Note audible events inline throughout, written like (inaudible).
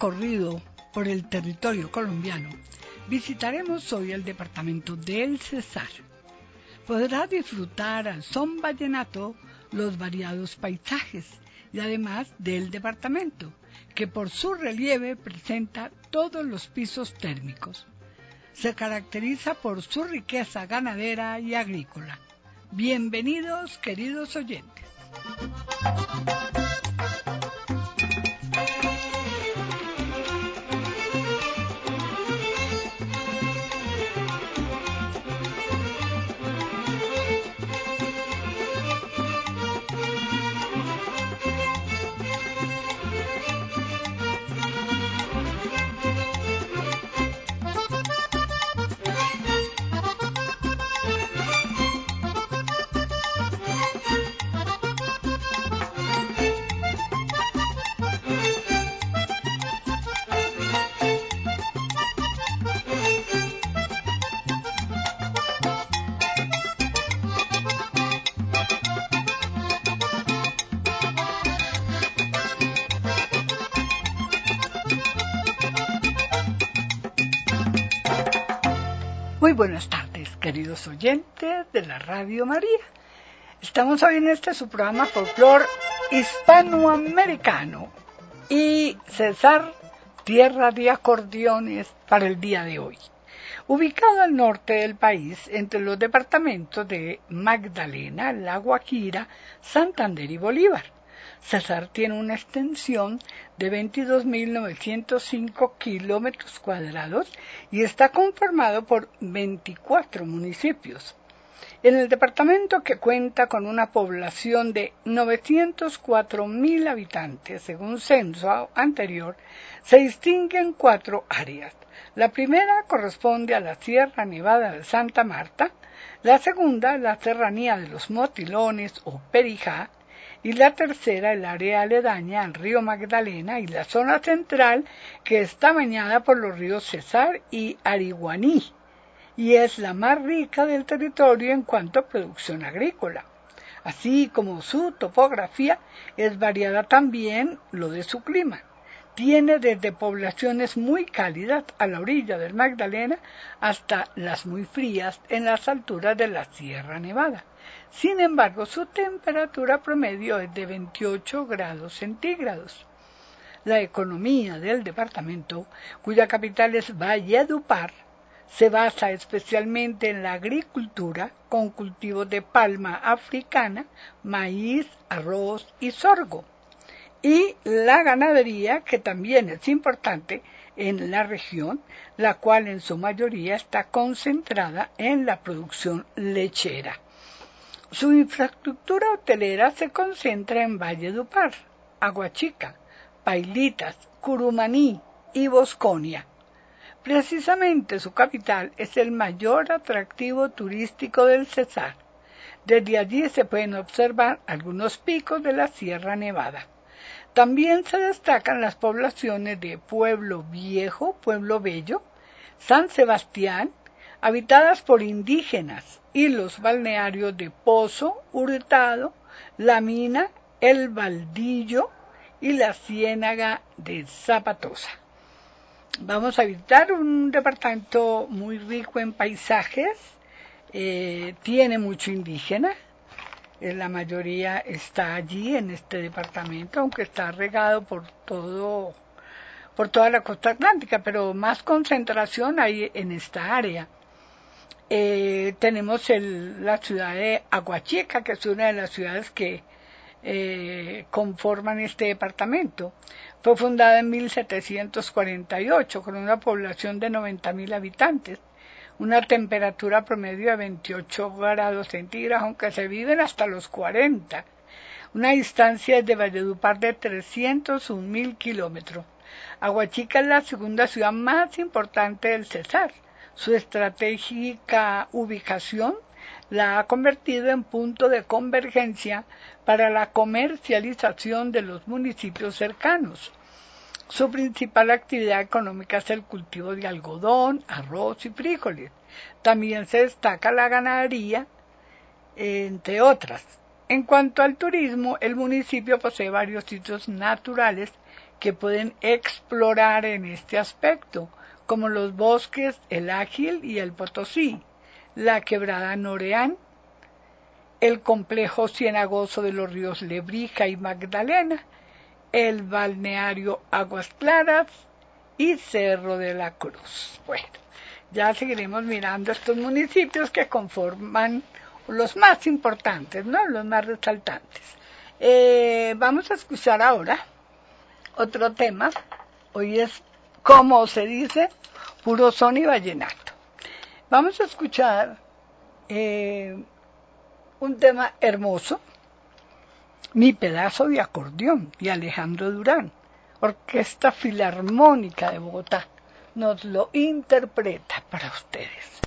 recorrido por el territorio colombiano, visitaremos hoy el departamento del Cesar. Podrá disfrutar al son vallenato los variados paisajes y además del departamento, que por su relieve presenta todos los pisos térmicos. Se caracteriza por su riqueza ganadera y agrícola. Bienvenidos, queridos oyentes. Buenas tardes, queridos oyentes de la Radio María. Estamos hoy en este su programa Folklore Hispanoamericano y César, Tierra de Acordeones para el día de hoy. Ubicado al norte del país, entre los departamentos de Magdalena, La Guajira, Santander y Bolívar. César tiene una extensión de 22.905 kilómetros cuadrados y está conformado por 24 municipios. En el departamento que cuenta con una población de 904.000 habitantes, según censo anterior, se distinguen cuatro áreas. La primera corresponde a la Sierra Nevada de Santa Marta, la segunda la Serranía de los Motilones o Perijá, y la tercera el área aledaña al río Magdalena y la zona central que está bañada por los ríos Cesar y Ariguaní y es la más rica del territorio en cuanto a producción agrícola. Así como su topografía es variada también lo de su clima. Tiene desde poblaciones muy cálidas a la orilla del Magdalena hasta las muy frías en las alturas de la Sierra Nevada. Sin embargo, su temperatura promedio es de 28 grados centígrados. La economía del departamento, cuya capital es Valledupar, se basa especialmente en la agricultura con cultivos de palma africana, maíz, arroz y sorgo, y la ganadería, que también es importante en la región, la cual en su mayoría está concentrada en la producción lechera. Su infraestructura hotelera se concentra en Valledupar, Aguachica, Pailitas, Curumaní y Bosconia. Precisamente su capital es el mayor atractivo turístico del Cesar. Desde allí se pueden observar algunos picos de la Sierra Nevada. También se destacan las poblaciones de Pueblo Viejo, Pueblo Bello, San Sebastián, habitadas por indígenas, y los balnearios de Pozo, Hurtado, La Mina, El Baldillo y la Ciénaga de Zapatosa. Vamos a visitar un departamento muy rico en paisajes, eh, tiene mucho indígena, la mayoría está allí en este departamento, aunque está regado por todo por toda la costa atlántica, pero más concentración hay en esta área. Eh, tenemos la ciudad de Aguachica, que es una de las ciudades que eh, conforman este departamento. Fue fundada en 1748 con una población de 90.000 habitantes, una temperatura promedio de 28 grados centígrados, aunque se viven hasta los 40, una distancia de Valledupar de 301.000 kilómetros. Aguachica es la segunda ciudad más importante del Cesar. Su estratégica ubicación la ha convertido en punto de convergencia para la comercialización de los municipios cercanos. Su principal actividad económica es el cultivo de algodón, arroz y frijoles. También se destaca la ganadería, entre otras. En cuanto al turismo, el municipio posee varios sitios naturales que pueden explorar en este aspecto, como los bosques El Ágil y el Potosí, la quebrada Noreán, el complejo cienagoso de los ríos Lebrija y Magdalena, el balneario Aguas Claras y Cerro de la Cruz. Bueno, ya seguiremos mirando estos municipios que conforman los más importantes, ¿no? Los más resaltantes. Eh, vamos a escuchar ahora otro tema. Hoy es, como se dice, puro son y vallenato. Vamos a escuchar eh, un tema hermoso, Mi pedazo de acordeón, de Alejandro Durán, Orquesta Filarmónica de Bogotá, nos lo interpreta para ustedes.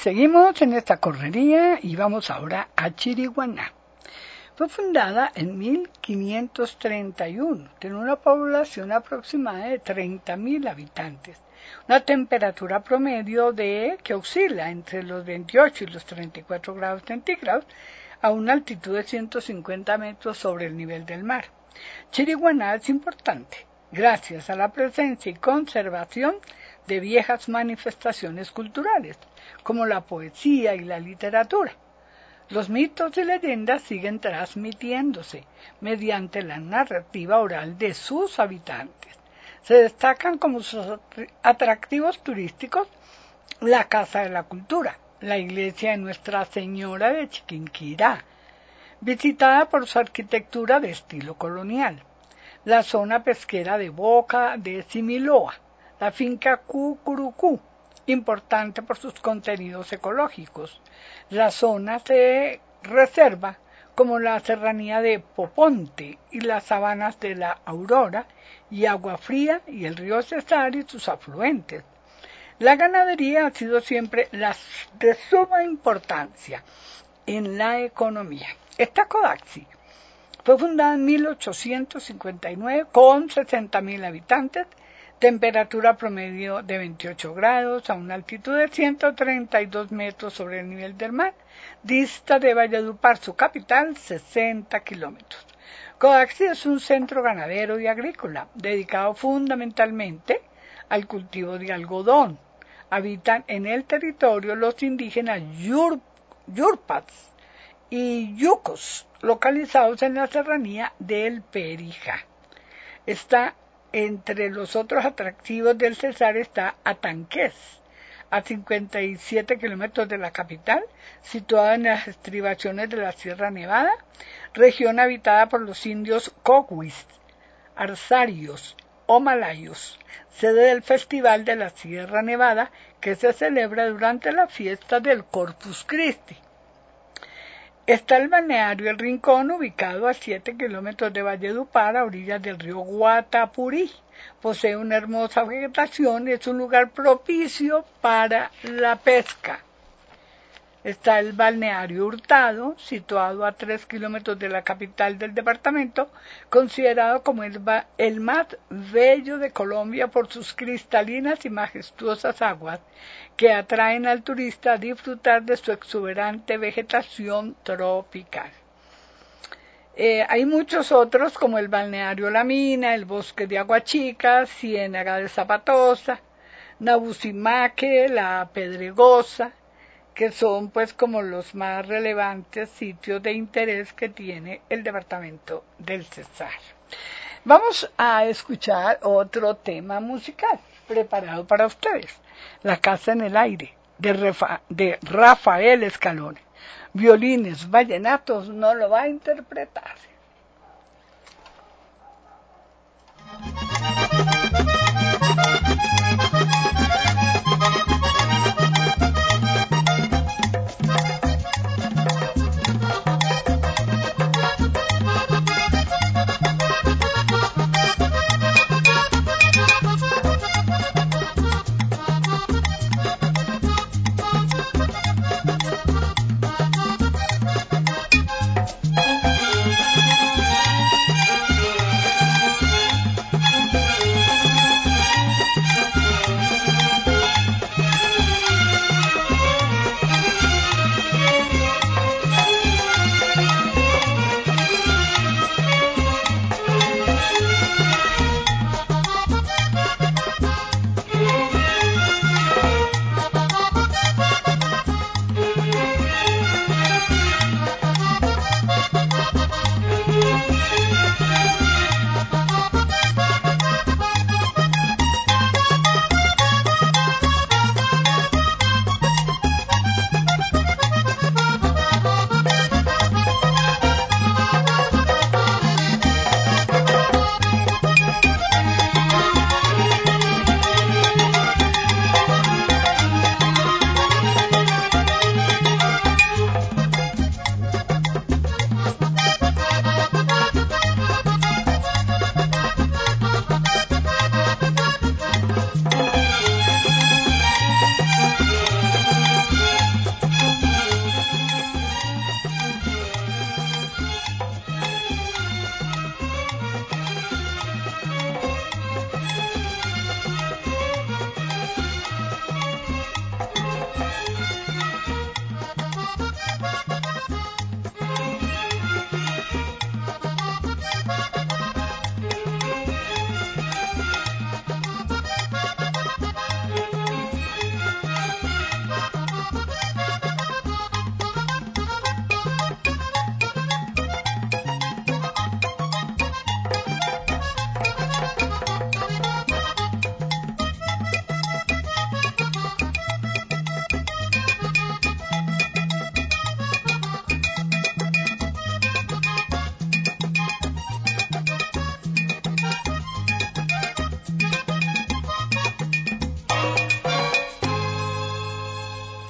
Seguimos en esta correría y vamos ahora a Chiriguaná. Fue fundada en 1531, tiene una población aproximada de 30.000 habitantes, una temperatura promedio de que oscila entre los 28 y los 34 grados centígrados a una altitud de 150 metros sobre el nivel del mar. Chiriguaná es importante gracias a la presencia y conservación de viejas manifestaciones culturales, como la poesía y la literatura. Los mitos y leyendas siguen transmitiéndose mediante la narrativa oral de sus habitantes. Se destacan como sus atractivos turísticos la Casa de la Cultura, la iglesia de Nuestra Señora de Chiquinquirá, visitada por su arquitectura de estilo colonial, la zona pesquera de Boca de Similoa, la finca Cucurucú, importante por sus contenidos ecológicos. La zona se reserva como la serranía de Poponte y las sabanas de la Aurora y Agua Fría y el río Cesar y sus afluentes. La ganadería ha sido siempre de suma importancia en la economía. Esta Codaxi fue fundada en 1859 con 60.000 habitantes temperatura promedio de 28 grados a una altitud de 132 metros sobre el nivel del mar, dista de Valledupar, su capital, 60 kilómetros. Codaxi es un centro ganadero y agrícola, dedicado fundamentalmente al cultivo de algodón. Habitan en el territorio los indígenas Yurpats y Yucos, localizados en la serranía del Perija. Está entre los otros atractivos del Cesar está Atanques, a 57 kilómetros de la capital, situada en las estribaciones de la Sierra Nevada, región habitada por los indios Coquis, Arsarios o Malayos, sede del Festival de la Sierra Nevada que se celebra durante la fiesta del Corpus Christi. Está el balneario El Rincón, ubicado a 7 kilómetros de Valledupar, a orillas del río Guatapurí. Posee una hermosa vegetación y es un lugar propicio para la pesca. Está el balneario Hurtado, situado a 3 kilómetros de la capital del departamento, considerado como el, más bello de Colombia por sus cristalinas y majestuosas aguas que atraen al turista a disfrutar de su exuberante vegetación tropical. Eh, hay muchos otros como el balneario La Mina, el bosque de Aguachica, Ciénaga de Zapatosa, Nabusimaque, La Pedregosa, que son pues como los más relevantes sitios de interés que tiene el departamento del Cesar. Vamos a escuchar otro tema musical preparado para ustedes. La casa en el aire, de, de Rafael Escalone. Violines, vallenatos, no lo va a interpretar.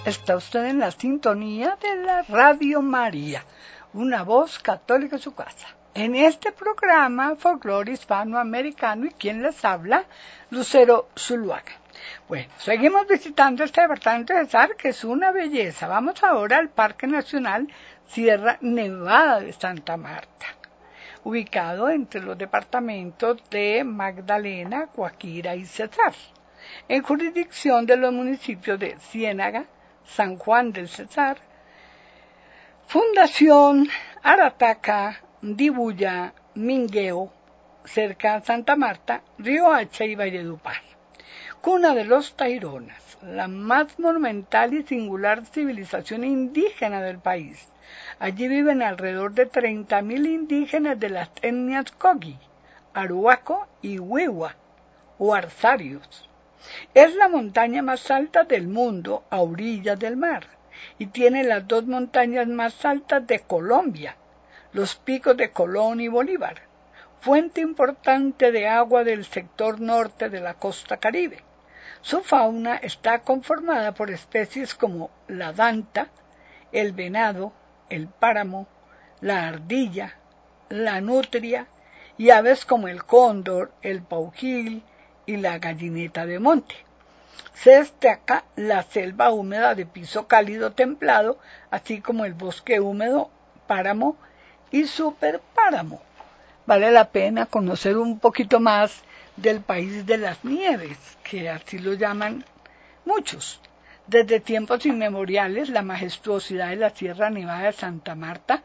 Está usted en la sintonía de la Radio María, una voz católica en su casa. En este programa Folklore Hispanoamericano y quien les habla, Lucero Zuluaga. Bueno, seguimos visitando este departamento de Sar, que es una belleza. Vamos ahora al Parque Nacional Sierra Nevada de Santa Marta, ubicado entre los departamentos de Magdalena, Guajira y Cesar, en jurisdicción de los municipios de Ciénaga, San Juan del Cesar, Fundación, Arataca, Dibuya, Mingueo, cerca de Santa Marta, Río Hacha y Valledupar cuna de los Taironas, la más monumental y singular civilización indígena del país. Allí viven alrededor de 30.000 indígenas de las etnias Kogi, Aruaco y Huehua, o Arsarios. Es la montaña más alta del mundo a orillas del mar y tiene las dos montañas más altas de Colombia, los picos de Colón y Bolívar, fuente importante de agua del sector norte de la costa caribe. Su fauna está conformada por especies como la danta, el venado, el páramo, la ardilla, la nutria y aves como el cóndor, el paujil y la gallineta de monte. Se destaca la selva húmeda de piso cálido templado, así como el bosque húmedo, páramo y superpáramo. Vale la pena conocer un poquito más del país de las nieves, que así lo llaman muchos. Desde tiempos inmemoriales, la majestuosidad de la Sierra Nevada de Santa Marta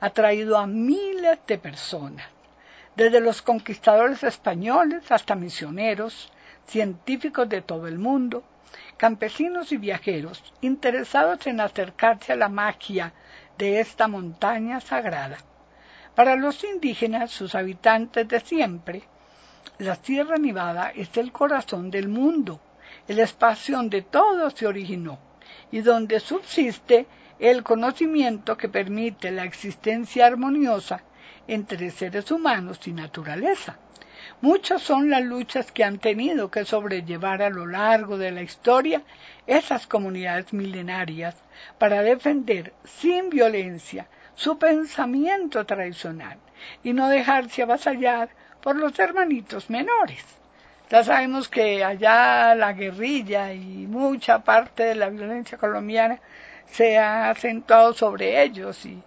ha traído a miles de personas, desde los conquistadores españoles hasta misioneros, científicos de todo el mundo, campesinos y viajeros interesados en acercarse a la magia de esta montaña sagrada. Para los indígenas, sus habitantes de siempre, la Sierra Nevada es el corazón del mundo, el espacio donde todo se originó y donde subsiste el conocimiento que permite la existencia armoniosa entre seres humanos y naturaleza. Muchas son las luchas que han tenido que sobrellevar a lo largo de la historia esas comunidades milenarias para defender sin violencia su pensamiento tradicional y no dejarse avasallar por los hermanitos menores. Ya sabemos que allá la guerrilla y mucha parte de la violencia colombiana se ha acentuado sobre ellos y,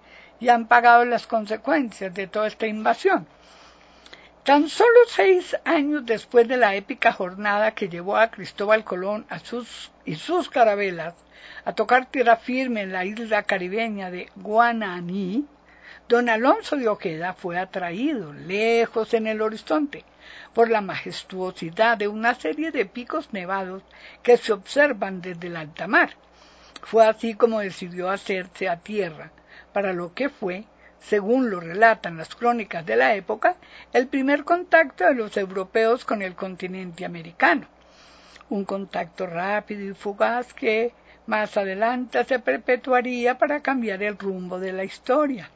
han pagado las consecuencias de toda esta invasión. Tan solo seis años después de la épica jornada que llevó a Cristóbal Colón a sus, y sus carabelas a tocar tierra firme en la isla caribeña de Guananí, Don Alonso de Ojeda fue atraído lejos en el horizonte por la majestuosidad de una serie de picos nevados que se observan desde el alta mar. Fue así como decidió hacerse a tierra, para lo que fue, según lo relatan las crónicas de la época, el primer contacto de los europeos con el continente americano. Un contacto rápido y fugaz que más adelante se perpetuaría para cambiar el rumbo de la historia.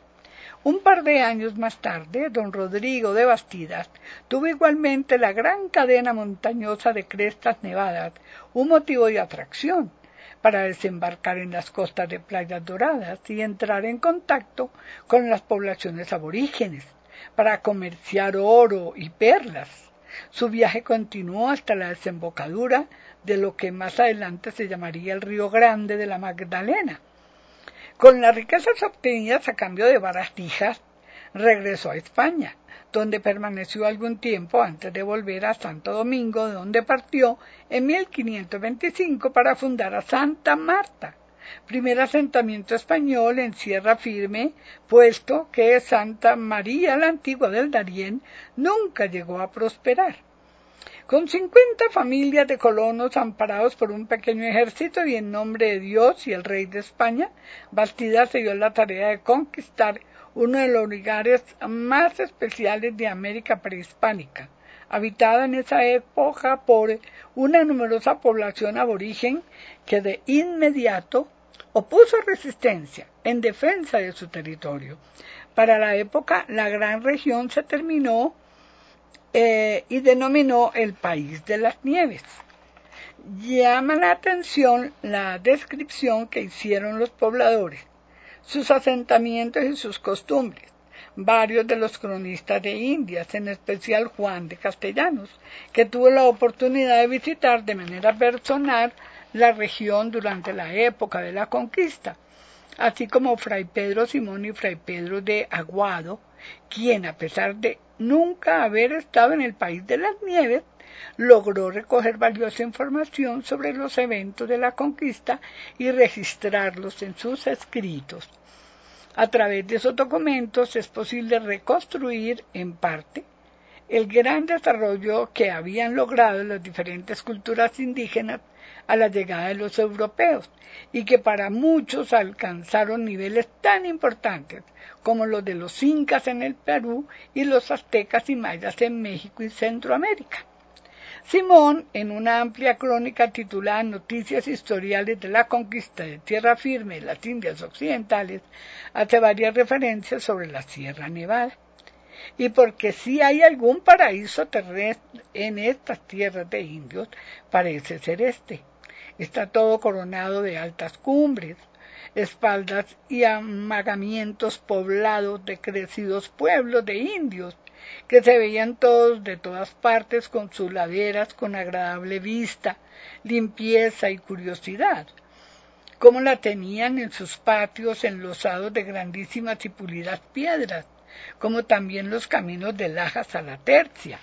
Un par de años más tarde, don Rodrigo de Bastidas tuvo igualmente la gran cadena montañosa de crestas nevadas, un motivo de atracción para desembarcar en las costas de Playas Doradas y entrar en contacto con las poblaciones aborígenes, para comerciar oro y perlas. Su viaje continuó hasta la desembocadura de lo que más adelante se llamaría el Río Grande de la Magdalena, con las riquezas obtenidas a cambio de baratijas, regresó a España, donde permaneció algún tiempo antes de volver a Santo Domingo, de donde partió en 1525 para fundar a Santa Marta, primer asentamiento español en Sierra Firme, puesto que Santa María la Antigua del Darién nunca llegó a prosperar. Con cincuenta familias de colonos amparados por un pequeño ejército y en nombre de Dios y el rey de España, Bastida se dio la tarea de conquistar uno de los lugares más especiales de América prehispánica, habitada en esa época por una numerosa población aborigen que de inmediato opuso resistencia en defensa de su territorio. Para la época, la gran región se terminó eh, y denominó el país de las nieves. llama la atención la descripción que hicieron los pobladores, sus asentamientos y sus costumbres. Varios de los cronistas de Indias, en especial Juan de Castellanos, que tuvo la oportunidad de visitar de manera personal la región durante la época de la conquista, así como Fray Pedro Simón y Fray Pedro de Aguado, quien, a pesar de nunca haber estado en el país de las nieves, logró recoger valiosa información sobre los eventos de la conquista y registrarlos en sus escritos. A través de esos documentos es posible reconstruir, en parte, el gran desarrollo que habían logrado las diferentes culturas indígenas a la llegada de los europeos y que para muchos alcanzaron niveles tan importantes como los de los incas en el Perú y los aztecas y mayas en México y Centroamérica. Simón, en una amplia crónica titulada Noticias historiales de la conquista de tierra firme de las Indias Occidentales, hace varias referencias sobre la Sierra Nevada. Y porque si hay algún paraíso terrestre en estas tierras de indios, parece ser este. Está todo coronado de altas cumbres, espaldas y amagamientos poblados de crecidos pueblos de indios, que se veían todos de todas partes con sus laderas con agradable vista, limpieza y curiosidad, como la tenían en sus patios enlosados de grandísimas y pulidas piedras, como también los caminos de Lajas a la Tercia.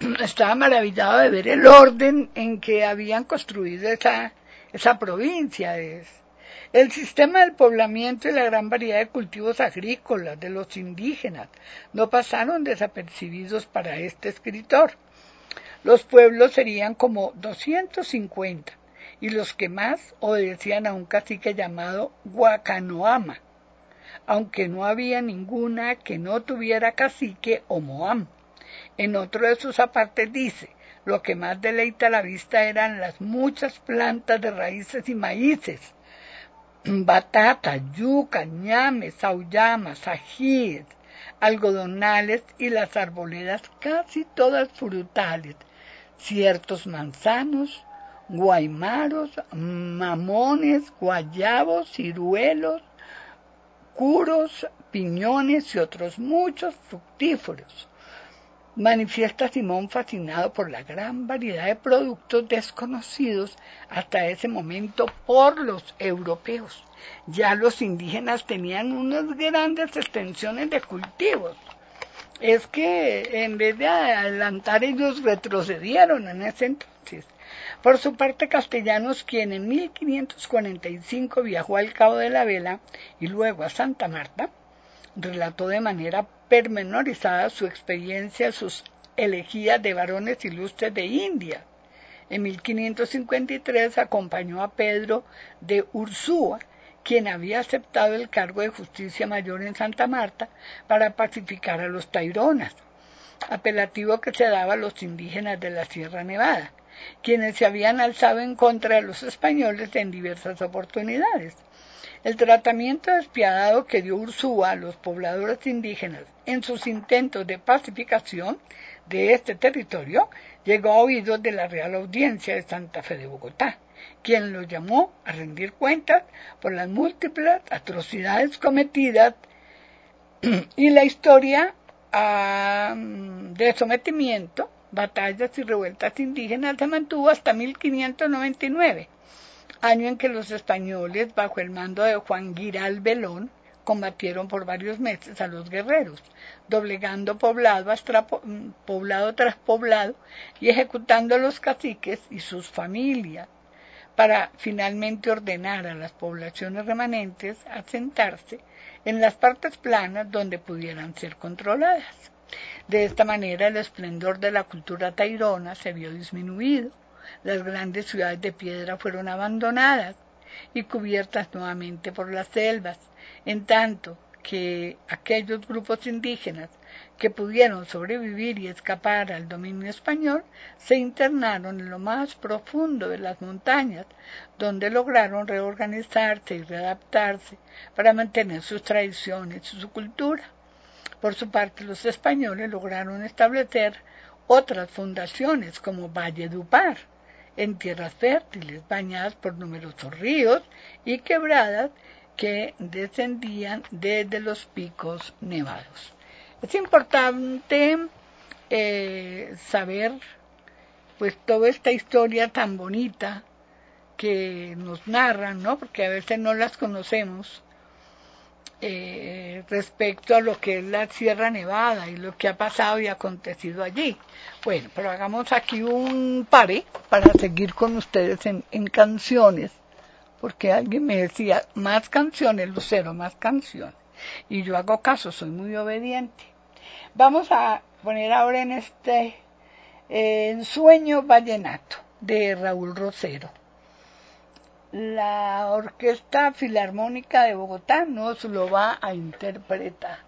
(clears throat) Estaba maravillado de ver el orden en que habían construido esa, esa provincia. El sistema del poblamiento y la gran variedad de cultivos agrícolas de los indígenas no pasaron desapercibidos para este escritor. Los pueblos serían como 250 y los que más obedecían a un cacique llamado Guacanoama, aunque no había ninguna que no tuviera cacique o moam. En otro de sus apartes dice, lo que más deleita la vista eran las muchas plantas de raíces y maíces, batata, yuca, ñames, sauyamas, ajíes, algodonales y las arboledas casi todas frutales, ciertos manzanos, guaymaros, mamones, guayabos, ciruelos, curos, piñones y otros muchos fructíferos manifiesta Simón fascinado por la gran variedad de productos desconocidos hasta ese momento por los europeos. Ya los indígenas tenían unas grandes extensiones de cultivos. Es que en vez de adelantar ellos retrocedieron en ese entonces. Por su parte, Castellanos, quien en 1545 viajó al Cabo de la Vela y luego a Santa Marta, relató de manera permenorizada su experiencia, sus elegías de varones ilustres de India. En 1553 acompañó a Pedro de Ursúa, quien había aceptado el cargo de justicia mayor en Santa Marta para pacificar a los taironas, apelativo que se daba a los indígenas de la Sierra Nevada, quienes se habían alzado en contra de los españoles en diversas oportunidades. El tratamiento despiadado que dio Ursúa a los pobladores indígenas en sus intentos de pacificación de este territorio llegó a oídos de la Real Audiencia de Santa Fe de Bogotá, quien lo llamó a rendir cuentas por las múltiples atrocidades cometidas (clears throat) y la historia de sometimiento, batallas y revueltas indígenas se mantuvo hasta 1599 año en que los españoles, bajo el mando de Juan Giral Belón, combatieron por varios meses a los guerreros, doblegando poblado, poblado tras poblado y ejecutando a los caciques y sus familias, para finalmente ordenar a las poblaciones remanentes a sentarse en las partes planas donde pudieran ser controladas. De esta manera el esplendor de la cultura tairona se vio disminuido las grandes ciudades de piedra fueron abandonadas y cubiertas nuevamente por las selvas, en tanto que aquellos grupos indígenas que pudieron sobrevivir y escapar al dominio español se internaron en lo más profundo de las montañas, donde lograron reorganizarse y readaptarse para mantener sus tradiciones y su cultura. Por su parte, los españoles lograron establecer otras fundaciones como Valle Dupar, en tierras fértiles, bañadas por numerosos ríos y quebradas que descendían desde los picos nevados. Es importante eh, saber pues toda esta historia tan bonita que nos narran, ¿no? Porque a veces no las conocemos eh, respecto a lo que es la Sierra Nevada y lo que ha pasado y acontecido allí. Bueno, pero hagamos aquí un pare para seguir con ustedes en, canciones, porque alguien me decía, más canciones, Lucero, más canciones. Y yo hago caso, soy muy obediente. Vamos a poner ahora en este Sueño Vallenato de Raúl Rosero la Orquesta Filarmónica de Bogotá nos lo va a interpretar.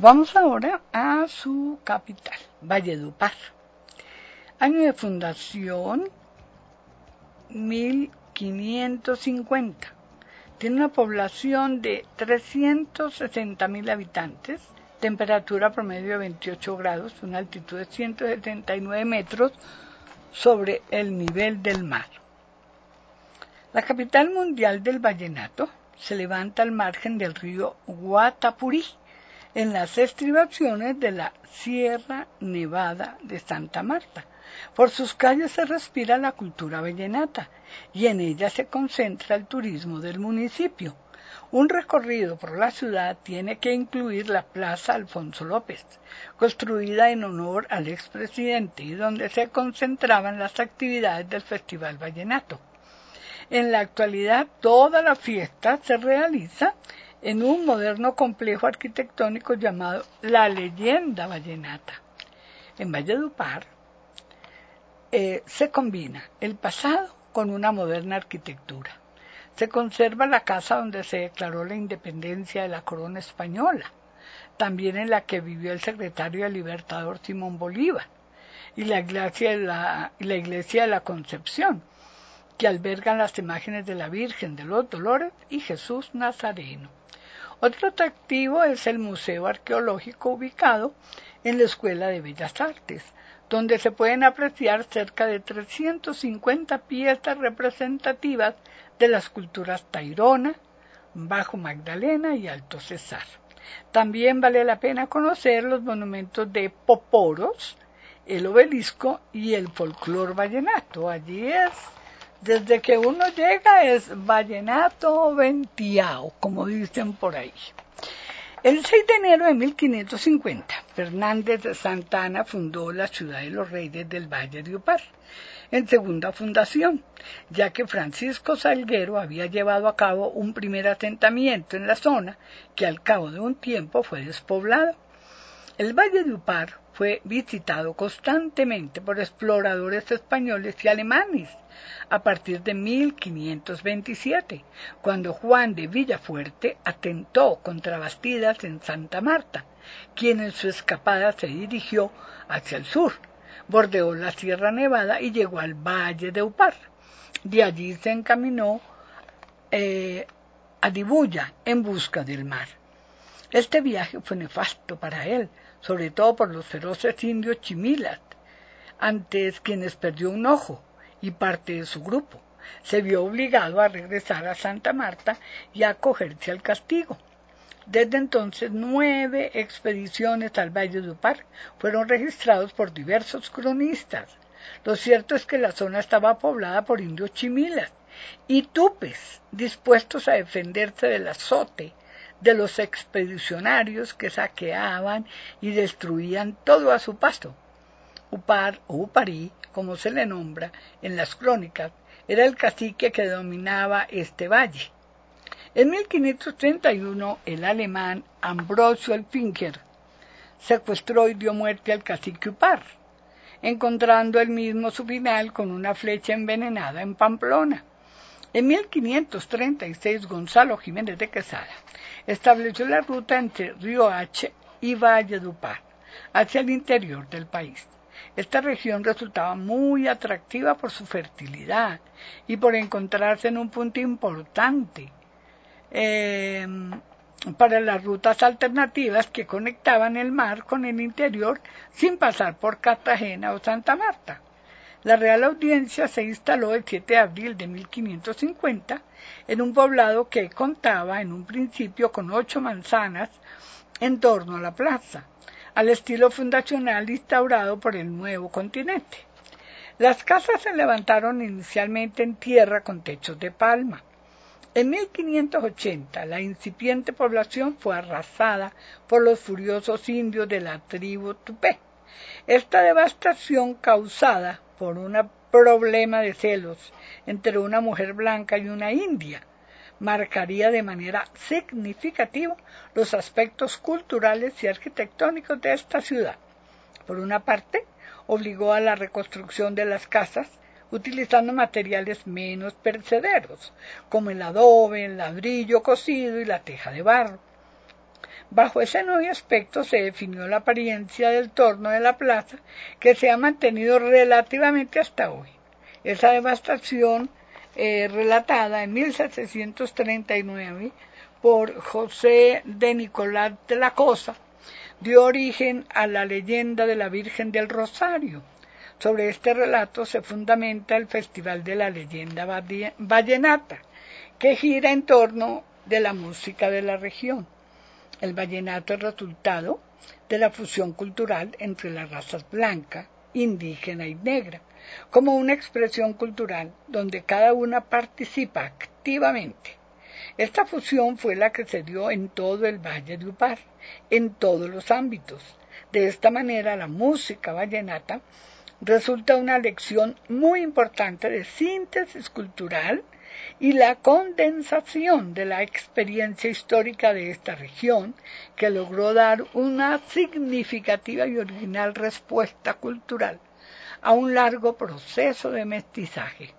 Vamos ahora a su capital, Valledupar. Año de fundación 1550. Tiene una población de 360.000 habitantes, temperatura promedio de 28 grados, una altitud de 179 metros sobre el nivel del mar. La capital mundial del vallenato se levanta al margen del río Guatapurí, en las estribaciones de la Sierra Nevada de Santa Marta. Por sus calles se respira la cultura vallenata y en ella se concentra el turismo del municipio. Un recorrido por la ciudad tiene que incluir la Plaza Alfonso López, construida en honor al expresidente y donde se concentraban las actividades del Festival Vallenato. En la actualidad toda la fiesta se realiza en un moderno complejo arquitectónico llamado La Leyenda Vallenata. En Valledupar eh, se combina el pasado con una moderna arquitectura. Se conserva la casa donde se declaró la independencia de la corona española, también en la que vivió el secretario del Libertador Simón Bolívar, y la iglesia de la, la, iglesia de la Concepción, que albergan las imágenes de la Virgen de los Dolores y Jesús Nazareno. Otro atractivo es el Museo Arqueológico ubicado en la Escuela de Bellas Artes, donde se pueden apreciar cerca de 350 piezas representativas de las culturas Tairona, Bajo Magdalena y Alto Cesar. También vale la pena conocer los monumentos de Poporos, el obelisco y el folclor vallenato. Allí es desde que uno llega es vallenato ventiao, como dicen por ahí. El 6 de enero de 1550, Fernández de Santana fundó la ciudad de los Reyes del Valle de Upar, en segunda fundación, ya que Francisco Salguero había llevado a cabo un primer asentamiento en la zona que al cabo de un tiempo fue despoblado. El Valle de Upar fue visitado constantemente por exploradores españoles y alemanes a partir de 1527, cuando Juan de Villafuerte atentó contra Bastidas en Santa Marta, quien en su escapada se dirigió hacia el sur, bordeó la Sierra Nevada y llegó al Valle de Upar. De allí se encaminó eh, a Dibuya en busca del mar. Este viaje fue nefasto para él, sobre todo por los feroces indios chimilas, antes quienes perdió un ojo y parte de su grupo. Se vio obligado a regresar a Santa Marta y a acogerse al castigo. Desde entonces, nueve expediciones al Valle de Upar fueron registrados por diversos cronistas. Lo cierto es que la zona estaba poblada por indios chimilas y tupes dispuestos a defenderse del azote de los expedicionarios que saqueaban y destruían todo a su paso. Upar o Uparí, como se le nombra en las crónicas, era el cacique que dominaba este valle. En 1531 el alemán Ambrosio Elfinger secuestró y dio muerte al cacique Upar, encontrando él mismo su final con una flecha envenenada en Pamplona. En 1536 Gonzalo Jiménez de Quesada estableció la ruta entre Río H y Valle Upar, hacia el interior del país. Esta región resultaba muy atractiva por su fertilidad y por encontrarse en un punto importante em, para las rutas alternativas que conectaban el mar con el interior sin pasar por Cartagena o Santa Marta. La Real Audiencia se instaló el 7 de abril de 1550 en un poblado que contaba en un principio con ocho manzanas en torno a la plaza, al estilo fundacional instaurado por el nuevo continente. Las casas se levantaron inicialmente en tierra con techos de palma. En 1580 la incipiente población fue arrasada por los furiosos indios de la tribu Tupé. Esta devastación causada por un problema de celos entre una mujer blanca y una india, marcaría de manera significativa los aspectos culturales y arquitectónicos de esta ciudad. Por una parte, obligó a la reconstrucción de las casas utilizando materiales menos perecederos, como el adobe, el ladrillo cocido y la teja de barro. Bajo ese nuevo aspecto se definió la apariencia del torno de la plaza que se ha mantenido relativamente hasta hoy. Esa devastación eh, relatada en 1739 por José de Nicolás de la Cosa dio origen a la leyenda de la Virgen del Rosario. Sobre este relato se fundamenta el Festival de la Leyenda Vallenata, que gira en torno de la música de la región. El vallenato es resultado de la fusión cultural entre las razas blanca, indígena y negra, como una expresión cultural donde cada una participa activamente. Esta fusión fue la que se dio en todo el Valle de Upar, en todos los ámbitos. De esta manera, la música vallenata resulta una lección muy importante de síntesis cultural y la condensación de la experiencia histórica de esta región, que logró dar una significativa y original respuesta cultural a un largo proceso de mestizaje.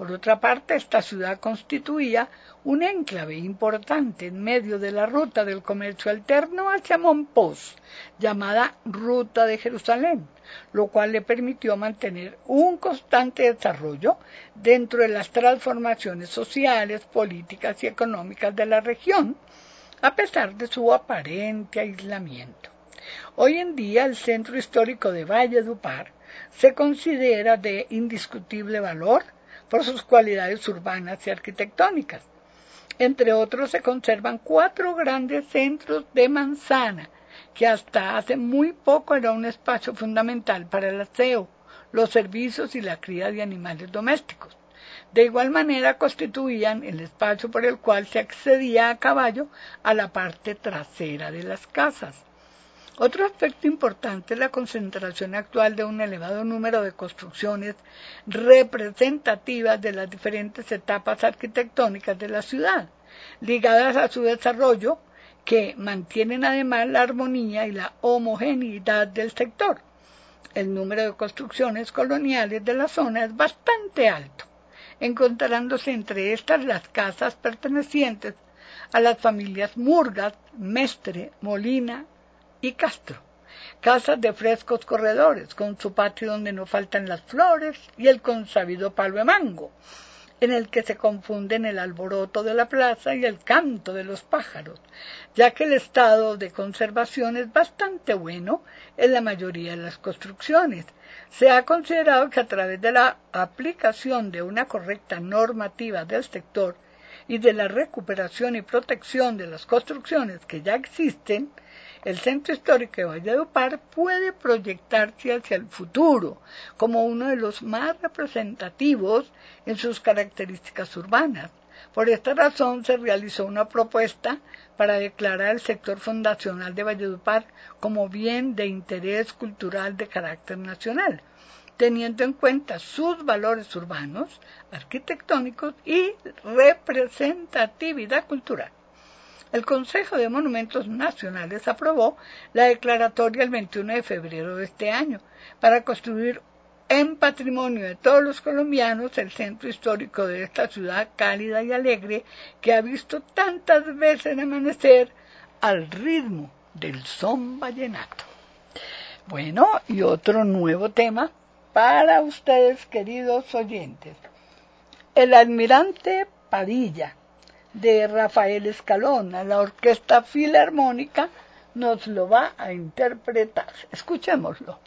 Por otra parte, esta ciudad constituía un enclave importante en medio de la ruta del comercio alterno hacia Monpós, llamada Ruta de Jerusalén, lo cual le permitió mantener un constante desarrollo dentro de las transformaciones sociales, políticas y económicas de la región, a pesar de su aparente aislamiento. Hoy en día el centro histórico de Valle Upar se considera de indiscutible valor por sus cualidades urbanas y arquitectónicas. Entre otros se conservan cuatro grandes centros de manzana, que hasta hace muy poco era un espacio fundamental para el aseo, los servicios y la cría de animales domésticos. De igual manera constituían el espacio por el cual se accedía a caballo a la parte trasera de las casas. Otro aspecto importante es la concentración actual de un elevado número de construcciones representativas de las diferentes etapas arquitectónicas de la ciudad, ligadas a su desarrollo, que mantienen además la armonía y la homogeneidad del sector. El número de construcciones coloniales de la zona es bastante alto, encontrándose entre estas las casas pertenecientes a las familias Murgas, Mestre, Molina, y Castro. Casas de frescos corredores, con su patio donde no faltan las flores y el consabido palo de mango, en el que se confunden el alboroto de la plaza y el canto de los pájaros, ya que el estado de conservación es bastante bueno en la mayoría de las construcciones. Se ha considerado que a través de la aplicación de una correcta normativa del sector y de la recuperación y protección de las construcciones que ya existen, el centro histórico de Valledupar puede proyectarse hacia el futuro como uno de los más representativos en sus características urbanas. Por esta razón se realizó una propuesta para declarar el sector fundacional de Valledupar como bien de interés cultural de carácter nacional, teniendo en cuenta sus valores urbanos, arquitectónicos y representatividad cultural. El Consejo de Monumentos Nacionales aprobó la declaratoria el 21 de febrero de este año para construir en patrimonio de todos los colombianos el centro histórico de esta ciudad cálida y alegre que ha visto tantas veces amanecer al ritmo del son vallenato. Bueno, y otro nuevo tema para ustedes, queridos oyentes. El almirante Padilla de Rafael Escalona. La Orquesta Filarmónica nos lo va a interpretar. Escuchémoslo.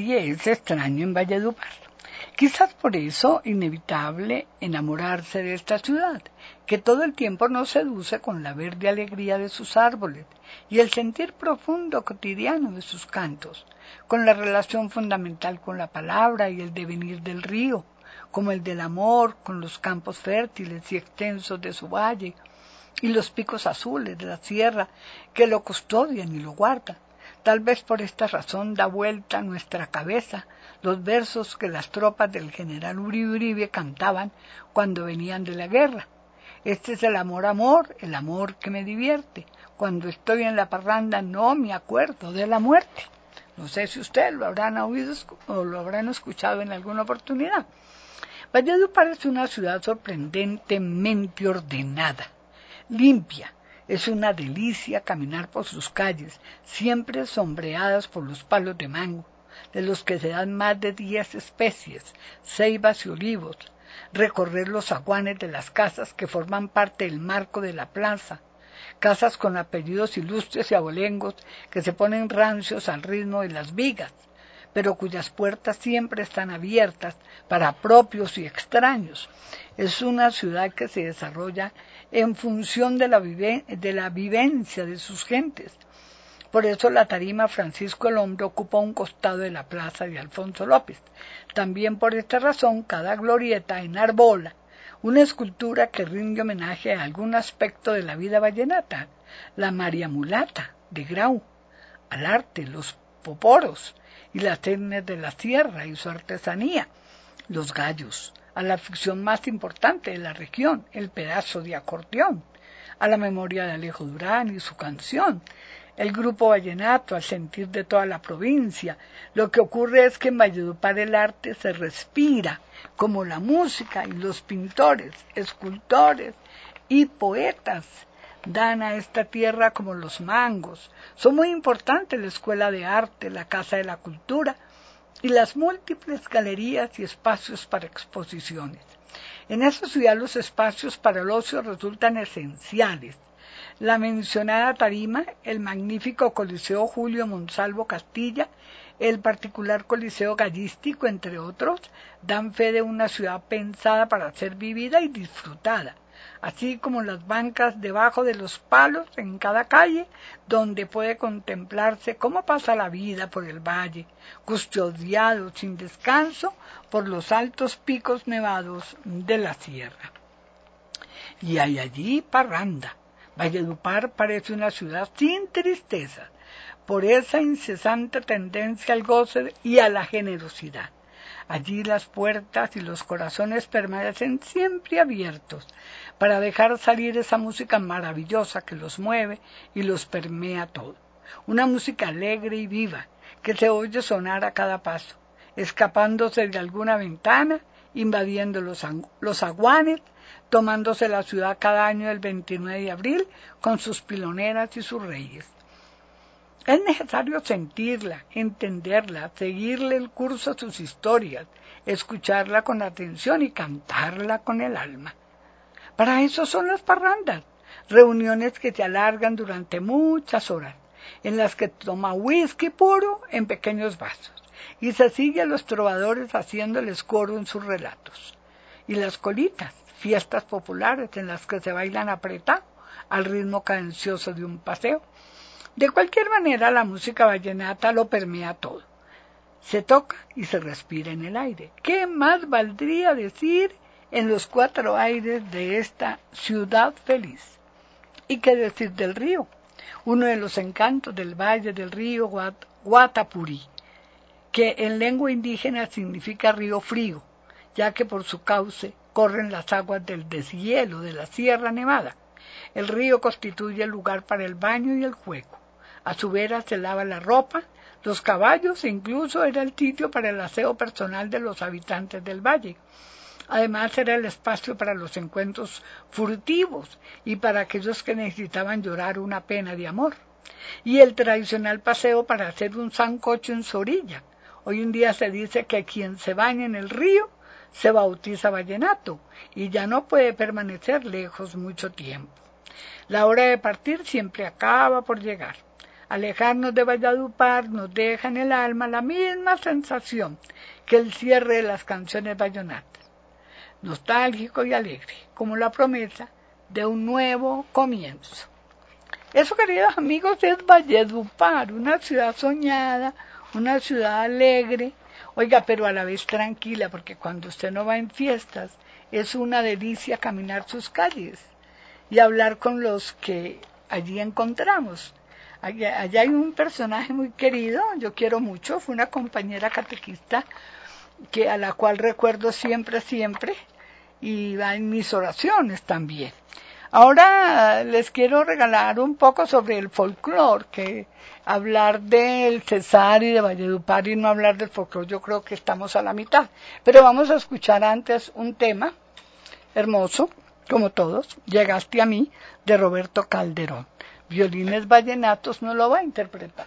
Nadie es extraño en Valledupar. Quizás por eso inevitable enamorarse de esta ciudad, que todo el tiempo nos seduce con la verde alegría de sus árboles y el sentir profundo cotidiano de sus cantos, con la relación fundamental con la palabra y el devenir del río, como el del amor con los campos fértiles y extensos de su valle, y los picos azules de la sierra que lo custodian y lo guardan. Tal vez por esta razón da vuelta a nuestra cabeza los versos que las tropas del general Uribe Uribe cantaban cuando venían de la guerra. Este es el amor amor, el amor que me divierte. Cuando estoy en la parranda no me acuerdo de la muerte. No sé si ustedes lo habrán oído o lo habrán escuchado en alguna oportunidad. Valledupar es una ciudad sorprendentemente ordenada, limpia. Es una delicia caminar por sus calles, siempre sombreadas por los palos de mango, de los que se dan más de diez especies, ceibas y olivos, recorrer los aguanes de las casas que forman parte del marco de la plaza, casas con apellidos ilustres y abolengos que se ponen rancios al ritmo de las vigas, pero cuyas puertas siempre están abiertas para propios y extraños. Es una ciudad que se desarrolla en función de la, de la vivencia de sus gentes. Por eso la tarima Francisco el Hombre ocupa un costado de la plaza de Alfonso López. También por esta razón cada glorieta enarbola una escultura que rinde homenaje a algún aspecto de la vida vallenata, la María Mulata de Grau, al arte, los poporos, y las etnias de la sierra y su artesanía, los gallos, a la ficción más importante de la región, el pedazo de acordeón, a la memoria de Alejo Durán y su canción, el grupo vallenato, al sentir de toda la provincia. Lo que ocurre es que en Valledupar el arte se respira, como la música y los pintores, escultores y poetas dan a esta tierra como los mangos. Son muy importantes la Escuela de Arte, la Casa de la Cultura y las múltiples galerías y espacios para exposiciones. En esa ciudad los espacios para el ocio resultan esenciales. La mencionada tarima, el magnífico Coliseo Julio Monsalvo Castilla, el particular Coliseo Gallístico, entre otros, dan fe de una ciudad pensada para ser vivida y disfrutada así como las bancas debajo de los palos en cada calle, donde puede contemplarse cómo pasa la vida por el valle, custodiado sin descanso por los altos picos nevados de la sierra. Y hay allí parranda. Valledupar parece una ciudad sin tristeza, por esa incesante tendencia al goce y a la generosidad. Allí las puertas y los corazones permanecen siempre abiertos para dejar salir esa música maravillosa que los mueve y los permea todo. Una música alegre y viva que se oye sonar a cada paso, escapándose de alguna ventana, invadiendo los, los aguanes, tomándose la ciudad cada año el 29 de abril con sus piloneras y sus reyes. Es necesario sentirla, entenderla, seguirle el curso a sus historias, escucharla con atención y cantarla con el alma. Para eso son las parrandas, reuniones que se alargan durante muchas horas, en las que toma whisky puro en pequeños vasos y se sigue a los trovadores haciéndoles coro en sus relatos. Y las colitas, fiestas populares en las que se bailan apretado al ritmo cadencioso de un paseo. De cualquier manera, la música vallenata lo permea todo. Se toca y se respira en el aire. ¿Qué más valdría decir en los cuatro aires de esta ciudad feliz. ¿Y qué decir del río? Uno de los encantos del valle del río Guatapurí, que en lengua indígena significa río frío, ya que por su cauce corren las aguas del deshielo de la Sierra Nevada. El río constituye el lugar para el baño y el juego. A su vera se lava la ropa, los caballos e incluso era el sitio para el aseo personal de los habitantes del valle. Además era el espacio para los encuentros furtivos y para aquellos que necesitaban llorar una pena de amor. Y el tradicional paseo para hacer un sancocho en su orilla. Hoy en día se dice que quien se baña en el río se bautiza vallenato y ya no puede permanecer lejos mucho tiempo. La hora de partir siempre acaba por llegar. alejarnos de Valladupar nos deja en el alma la misma sensación que el cierre de las canciones vallonatas, nostálgico y alegre, como la promesa de un nuevo comienzo. Eso, queridos amigos, es Valledupar, una ciudad soñada, una ciudad alegre, oiga, pero a la vez tranquila, porque cuando usted no va en fiestas, es una delicia caminar sus calles y hablar con los que allí encontramos. Allá, hay un personaje muy querido, yo quiero mucho, fue una compañera catequista que a la cual recuerdo siempre, siempre, y va en mis oraciones también. Ahora les quiero regalar un poco sobre el folclore, que hablar del Cesar y de Valledupar y no hablar del folclore, yo creo que estamos a la mitad. Pero vamos a escuchar antes un tema hermoso, como todos, Llegaste a mí, de Roberto Calderón. Violines Vallenatos no lo va a interpretar.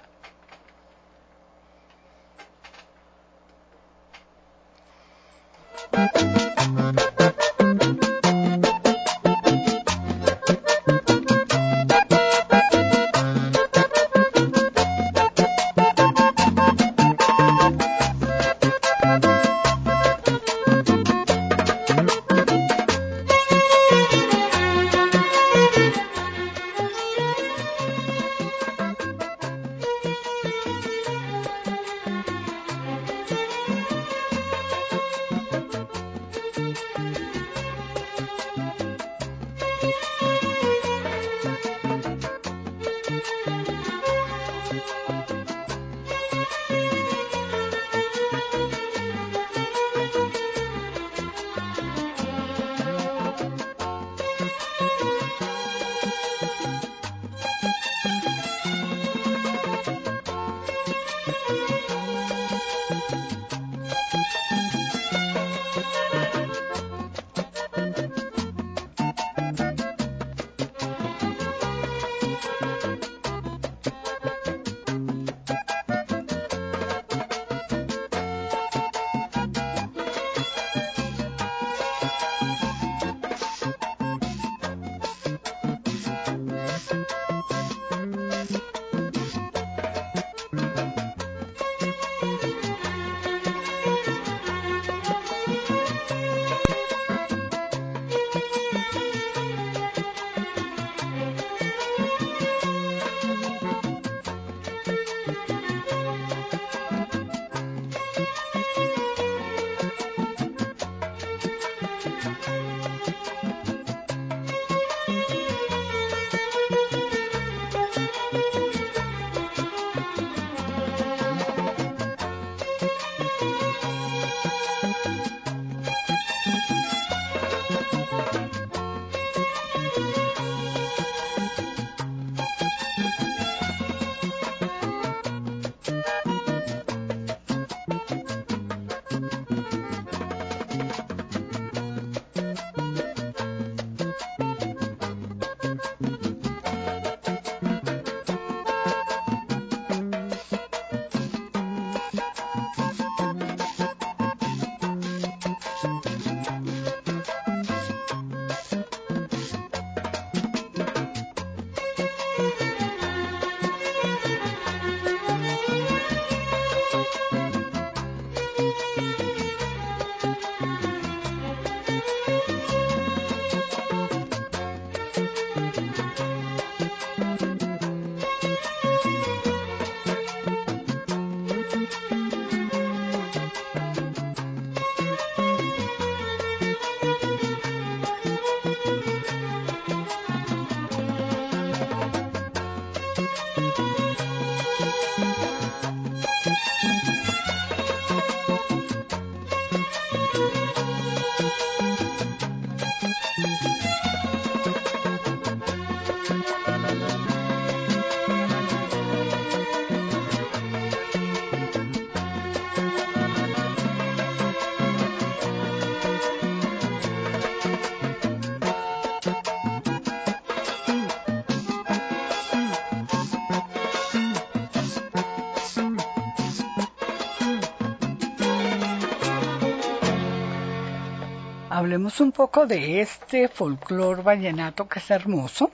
Hablemos un poco de este folclor vallenato que es hermoso.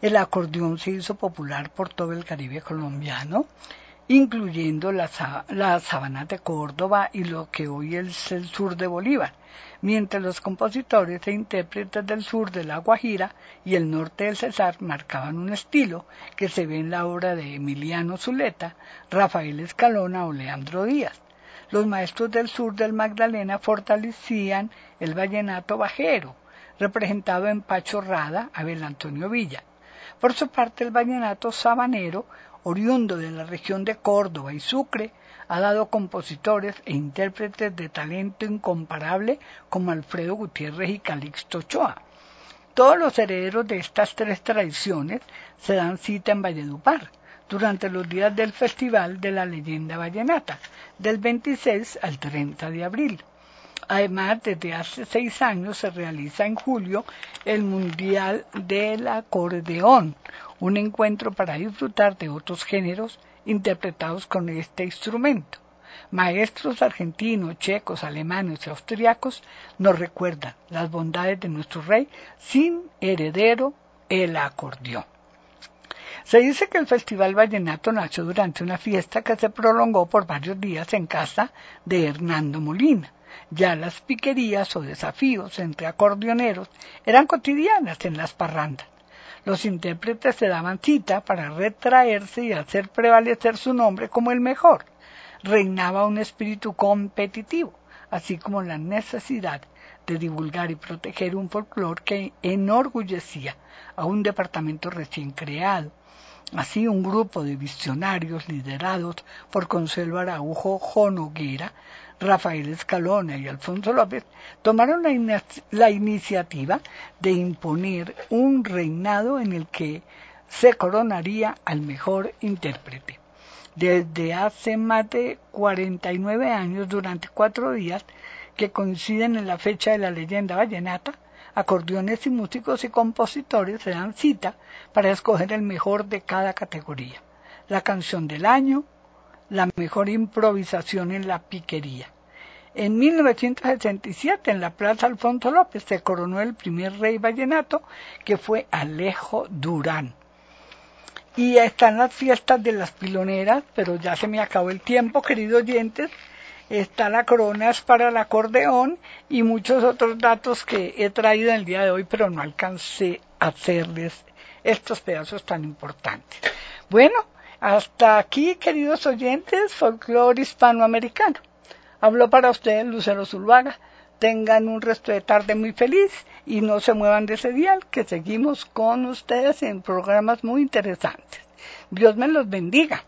el acordeón se hizo popular por todo el Caribe colombiano, incluyendo las, sabanas de Córdoba y lo que hoy es el sur de Bolívar, mientras los compositores e intérpretes del sur de La Guajira y el norte del Cesar marcaban un estilo que se ve en la obra de Emiliano Zuleta, Rafael Escalona o Leandro Díaz. Los maestros del sur del Magdalena fortalecían el vallenato bajero, representado en Pacho Rada, Abel Antonio Villa. Por su parte, el vallenato sabanero oriundo de la región de Córdoba y Sucre, ha dado compositores e intérpretes de talento incomparable como Alfredo Gutiérrez y Calixto Ochoa. Todos los herederos de estas tres tradiciones se dan cita en Valledupar durante los días del Festival de la Leyenda Vallenata, del 26 al 30 de abril. Además, desde hace seis años se realiza en julio el Mundial del Acordeón, un encuentro para disfrutar de otros géneros interpretados con este instrumento. Maestros argentinos, checos, alemanes y austriacos nos recuerdan las bondades de nuestro rey sin heredero, el acordeón. Se dice que el Festival Vallenato nació durante una fiesta que se prolongó por varios días en casa de Hernando Molina. Ya las piquerías o desafíos entre acordeoneros eran cotidianas en las parrandas. Los intérpretes se daban cita para retraerse y hacer prevalecer su nombre como el mejor. Reinaba un espíritu competitivo, así como la necesidad de divulgar y proteger un folclore que enorgullecía a un departamento recién creado. Así, un grupo de visionarios liderados por Consuelo Araujo Jonoguera Rafael Escalona y Alfonso López tomaron la, iniciativa de imponer un reinado en el que se coronaría al mejor intérprete. Desde hace más de 49 años, durante cuatro días que coinciden en la fecha de la leyenda vallenata, acordeones y músicos y compositores se dan cita para escoger el mejor de cada categoría. La canción del año, la mejor improvisación en la piquería. En 1967, en la Plaza Alfonso López, se coronó el primer rey vallenato, que fue Alejo Durán. Y están las fiestas de las piloneras, pero ya se me acabó el tiempo, queridos oyentes. Está la corona para el acordeón y muchos otros datos que he traído el día de hoy, pero no alcancé a hacerles estos pedazos tan importantes. Bueno, hasta aquí, queridos oyentes, folclore hispanoamericano. Habló para ustedes Lucero Zuluaga. Tengan un resto de tarde muy feliz y no se muevan de ese dial, que seguimos con ustedes en programas muy interesantes. Dios me los bendiga.